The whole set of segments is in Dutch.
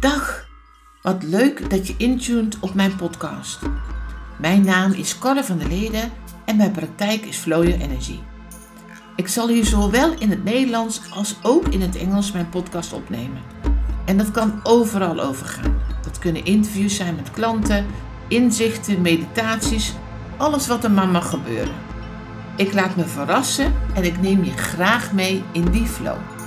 Dag, wat leuk dat je intuned op mijn podcast. Mijn naam is Corre van der Leden en mijn praktijk is Flow Your Energy. Ik zal hier zowel in het Nederlands als ook in het Engels mijn podcast opnemen. En dat kan overal overgaan. Dat kunnen interviews zijn met klanten, inzichten, meditaties, alles wat er maar mag gebeuren. Ik laat me verrassen en ik neem je graag mee in die flow.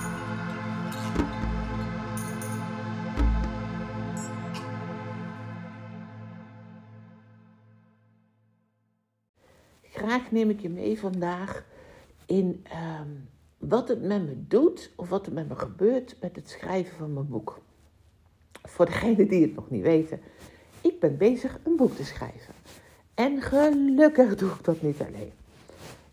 Neem ik je mee vandaag in ehm, wat het met me doet of wat er met me gebeurt met het schrijven van mijn boek. Voor degenen die het nog niet weten, ik ben bezig een boek te schrijven. En gelukkig doe ik dat niet alleen.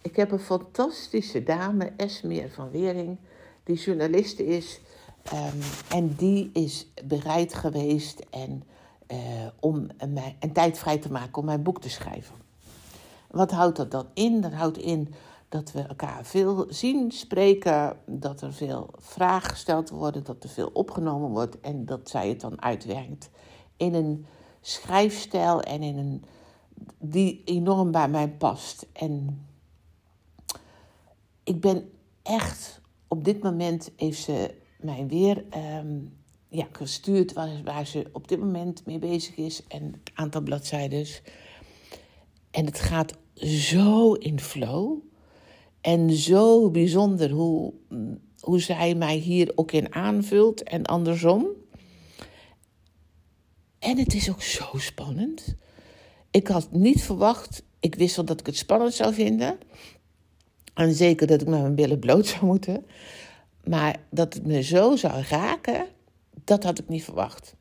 Ik heb een fantastische dame, Esmeer van Wering, die journaliste is. Ehm, en die is bereid geweest en, uh, om mij, een tijd vrij te maken om mijn boek te schrijven. Wat houdt dat dan in? Dat houdt in dat we elkaar veel zien, spreken, dat er veel vragen gesteld worden, dat er veel opgenomen wordt en dat zij het dan uitwerkt in een schrijfstijl en in een die enorm bij mij past. En ik ben echt, op dit moment heeft ze mij weer um, ja, gestuurd waar, waar, ze op dit moment mee bezig is en het aantal bladzijden. En het gaat zo in flow. En zo bijzonder hoe, hoe zij mij hier ook in aanvult en andersom. En het is ook zo spannend. Ik had niet verwacht, ik wist wel dat ik het spannend zou vinden. En zeker dat ik met mijn billen bloot zou moeten. Maar dat het me zo zou raken, dat had ik niet verwacht.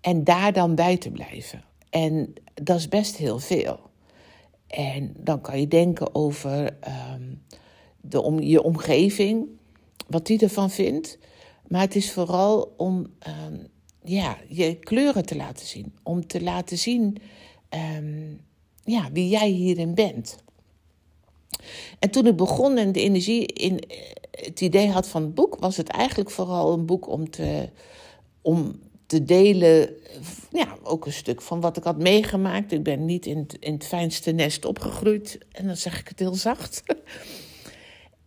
En daar dan bij te blijven. En dat is best heel veel. En dan kan je denken over um, de, om, je omgeving, wat die ervan vindt. Maar het is vooral om um, ja, je kleuren te laten zien. Om te laten zien um, ja, wie jij hierin bent. En toen ik begon en de energie in eh, het idee had van het boek, was het eigenlijk vooral een boek om te, om te delen. Ja, ook een stuk van wat ik had meegemaakt. Ik ben niet in het, in het fijnste nest opgegroeid. En dan zeg ik het heel zacht.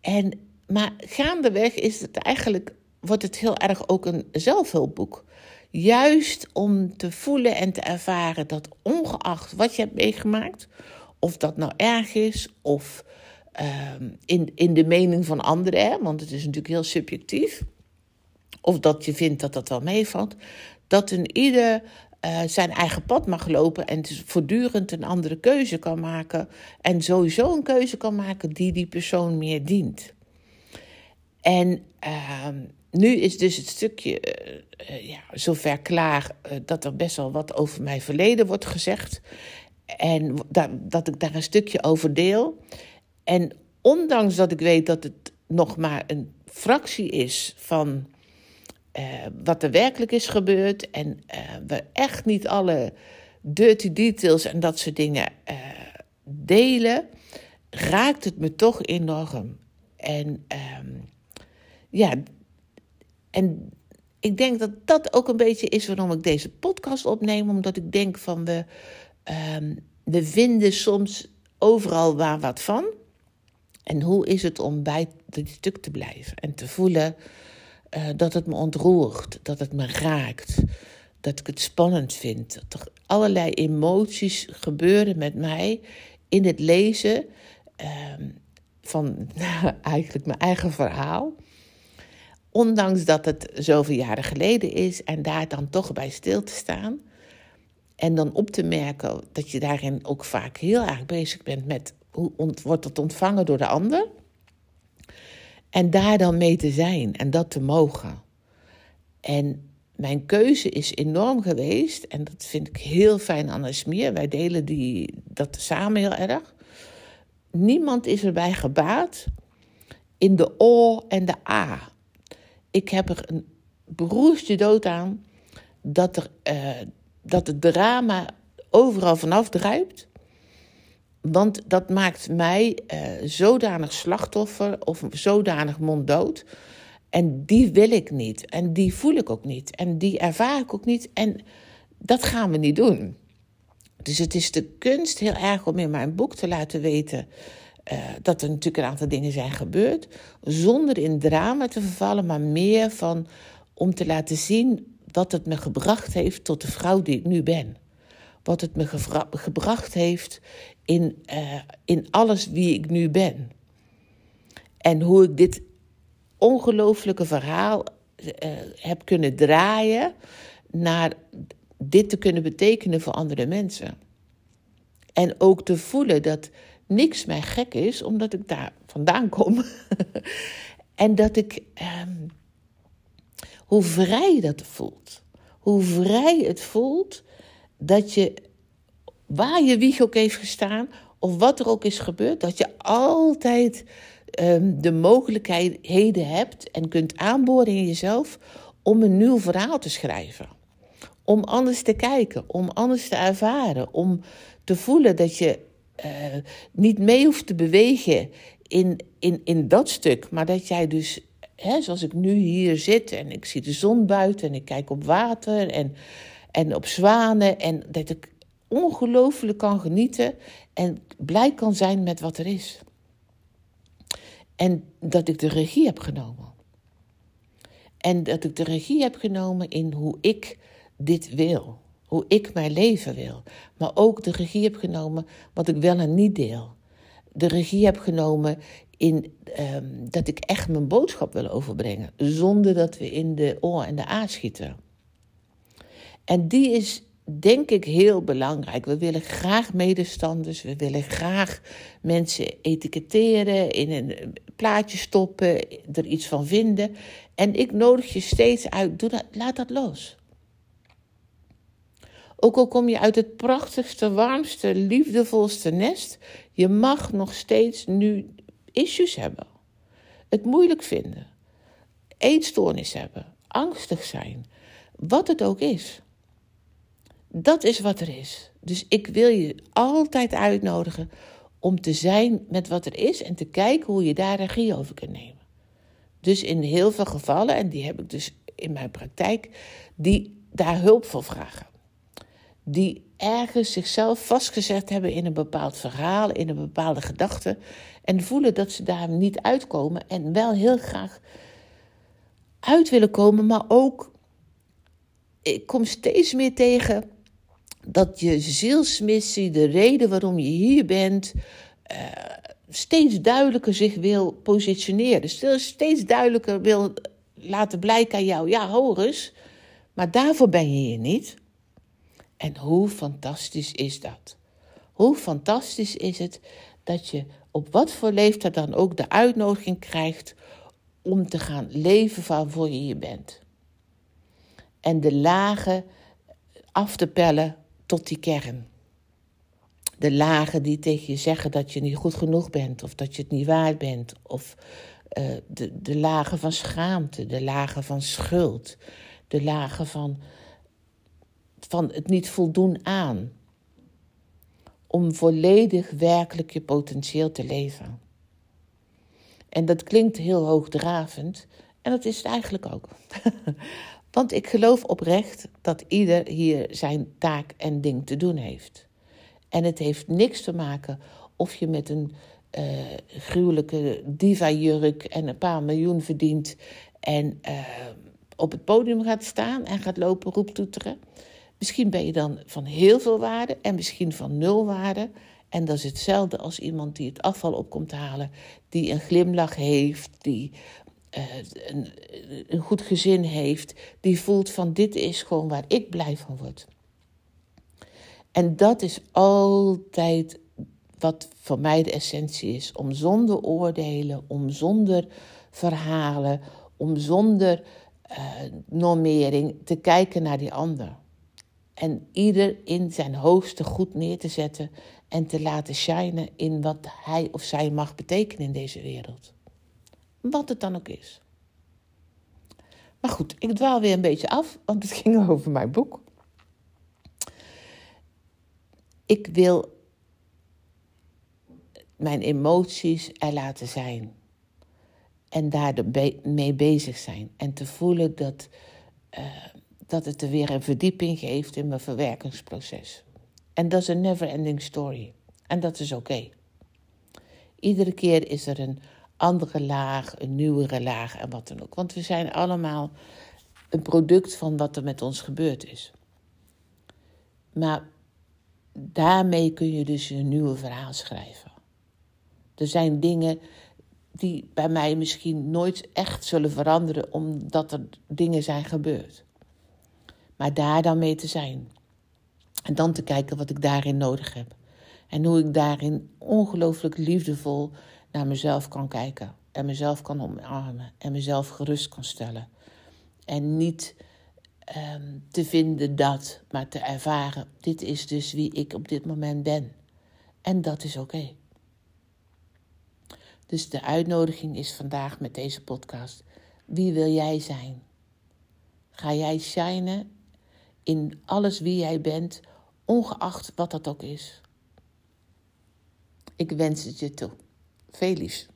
En, maar gaandeweg is het eigenlijk, wordt het heel erg ook een zelfhulpboek. Juist om te voelen en te ervaren dat ongeacht wat je hebt meegemaakt, of dat nou erg is of uh, in, in de mening van anderen, hè, want het is natuurlijk heel subjectief, of dat je vindt dat dat wel meevalt, dat een ieder uh, zijn eigen pad mag lopen en dus voortdurend een andere keuze kan maken en sowieso een keuze kan maken die die persoon meer dient. En uh, nu is dus het stukje uh, ja, zover klaar dat er best wel wat over mijn verleden wordt gezegd. En dat ik daar een stukje over deel. En ondanks dat ik weet dat het nog maar een fractie is van uh, wat er werkelijk is gebeurd. En uh, we echt niet alle dirty details en dat soort dingen uh, delen, raakt het me toch enorm. En um, ja, en ik denk dat dat ook een beetje is waarom ik deze podcast opneem. Omdat ik denk van we, um, we vinden soms overal waar wat van. En hoe is het om bij dit stuk te blijven en te voelen uh, dat het me ontroert, dat het me raakt, dat ik het spannend vind. Dat er allerlei emoties gebeuren met mij in het lezen uh, van eigenlijk mijn eigen verhaal. Ondanks dat het zoveel jaren geleden is en daar dan toch bij stil te staan. En dan op te merken dat je daarin ook vaak heel erg bezig bent met hoe wordt het ontvangen door de ander. En daar dan mee te zijn en dat te mogen. En mijn keuze is enorm geweest. En dat vind ik heel fijn aan Asmier. Wij delen die, dat samen heel erg. Niemand is erbij gebaat in de O en de A. Ik heb er een beroerste dood aan dat, er, uh, dat het drama overal vanaf druipt. Want dat maakt mij uh, zodanig slachtoffer of zodanig monddood. En die wil ik niet. En die voel ik ook niet. En die ervaar ik ook niet. En dat gaan we niet doen. Dus het is de kunst heel erg om in mijn boek te laten weten uh, dat er natuurlijk een aantal dingen zijn gebeurd. Zonder in drama te vervallen, maar meer van om te laten zien dat het me gebracht heeft tot de vrouw die ik nu ben. Wat het me gebracht heeft in, uh, in alles wie ik nu ben. En hoe ik dit ongelooflijke verhaal uh, heb kunnen draaien naar dit te kunnen betekenen voor andere mensen. En ook te voelen dat niks mij gek is, omdat ik daar vandaan kom. en dat ik, um, hoe vrij dat voelt. Hoe vrij het voelt dat je, waar je wieg ook heeft gestaan, of wat er ook is gebeurd, dat je altijd um, de mogelijkheden hebt en kunt aanboren in jezelf om een nieuw verhaal te schrijven. Om anders te kijken, om anders te ervaren, om te voelen dat je uh, niet mee hoeft te bewegen in, in, in dat stuk, maar dat jij dus, zoals ik nu hier zit en ik zie de zon buiten en ik kijk op water en, en op zwanen en dat ik ongelooflijk kan genieten en blij kan zijn met wat er is. En dat ik de regie heb genomen. En dat ik de regie heb genomen in hoe ik dit wil hoe ik mijn leven wil. Maar ook de regie heb genomen wat ik wel en niet deel. De regie heb genomen in um, dat ik echt mijn boodschap wil overbrengen. Zonder dat we in de oor en de a schieten. En die is denk ik heel belangrijk. We willen graag medestanders, we willen graag mensen etiketteren, in een plaatje stoppen, er iets van vinden. En ik nodig je steeds uit, doe dat, laat dat los. Ook al kom je uit het prachtigste, warmste, liefdevolste nest, je mag nog steeds nu issues hebben. Het moeilijk vinden, eetstoornis hebben, angstig zijn, wat het ook is. Dat is wat er is. Dus ik wil je altijd uitnodigen om te zijn met wat er is en te kijken hoe je daar regie over kunt nemen. Dus in heel veel gevallen, en die heb ik dus in mijn praktijk, die daar hulp voor vragen die ergens zichzelf vastgezet hebben in een bepaald verhaal, in een bepaalde gedachte. En voelen dat ze daar niet uitkomen en wel heel graag uit willen komen, maar ook, ik kom steeds meer tegen dat je zielsmissie, de reden waarom je hier bent, uh, steeds duidelijker zich wil positioneren. Steeds duidelijker wil laten blijken aan jou, ja, Horus, maar daarvoor ben je hier niet. En hoe fantastisch is dat? Hoe fantastisch is het dat je op wat voor leeftijd dan ook de uitnodiging krijgt om te gaan leven van voor je hier bent. En de lagen af te pellen tot die kern. De lagen die tegen je zeggen dat je niet goed genoeg bent, of dat je het niet waard bent, of uh, de, de lagen van schaamte, de lagen van schuld, de lagen van van het niet voldoen aan. Om volledig werkelijk je potentieel te leven. En dat klinkt heel hoogdravend. En dat is het eigenlijk ook. Want ik geloof oprecht dat ieder hier zijn taak en ding te doen heeft. En het heeft niks te maken of je met een uh, gruwelijke diva-jurk en een paar miljoen verdient en uh, op het podium gaat staan en gaat lopen roeptoeteren. Misschien ben je dan van heel veel waarde en misschien van nul waarde. En dat is hetzelfde als iemand die het afval op komt halen, die een glimlach heeft, die een, een goed gezin heeft, die voelt van dit is gewoon waar ik blij van word. En dat is altijd wat voor mij de essentie is: om zonder oordelen, om zonder verhalen, om zonder uh, normering te kijken naar die ander. En ieder in zijn hoogste goed neer te zetten en te laten shinen in wat hij of zij mag betekenen in deze wereld. Wat het dan ook is. Maar goed, ik dwaal weer een beetje af, want het ging over mijn boek. Ik wil mijn emoties er laten zijn. En daar mee bezig zijn. En te voelen dat, uh, dat het er weer een verdieping geeft in mijn verwerkingsproces. En dat is een never-ending story. En dat is oké. Iedere keer is er een andere laag, een nieuwere laag en wat dan ook. Want we zijn allemaal een product van wat er met ons gebeurd is. Maar daarmee kun je dus een nieuwe verhaal schrijven. Er zijn dingen die bij mij misschien nooit echt zullen veranderen, omdat er dingen zijn gebeurd. Maar daar dan mee te zijn. En dan te kijken wat ik daarin nodig heb. En hoe ik daarin ongelooflijk liefdevol naar mezelf kan kijken. En mezelf kan omarmen. En mezelf gerust kan stellen. En niet um, te vinden dat, maar te ervaren: dit is dus wie ik op dit moment ben. En dat is oké. Dus de uitnodiging is vandaag met deze podcast: wie wil jij zijn? Ga jij shinen in alles wie jij bent, ongeacht wat dat ook is? Ik wens het je toe. Liefs.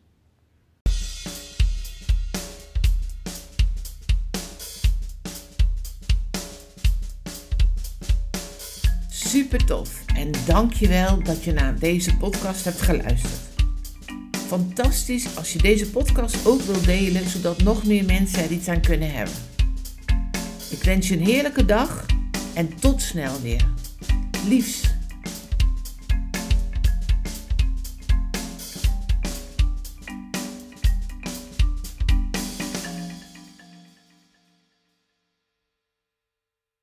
Super tof en dankjewel dat je naar deze podcast hebt geluisterd. Fantastisch als je deze podcast ook wilt delen, zodat nog meer mensen er iets aan kunnen hebben. Ik wens je een heerlijke dag en tot snel weer. Liefs.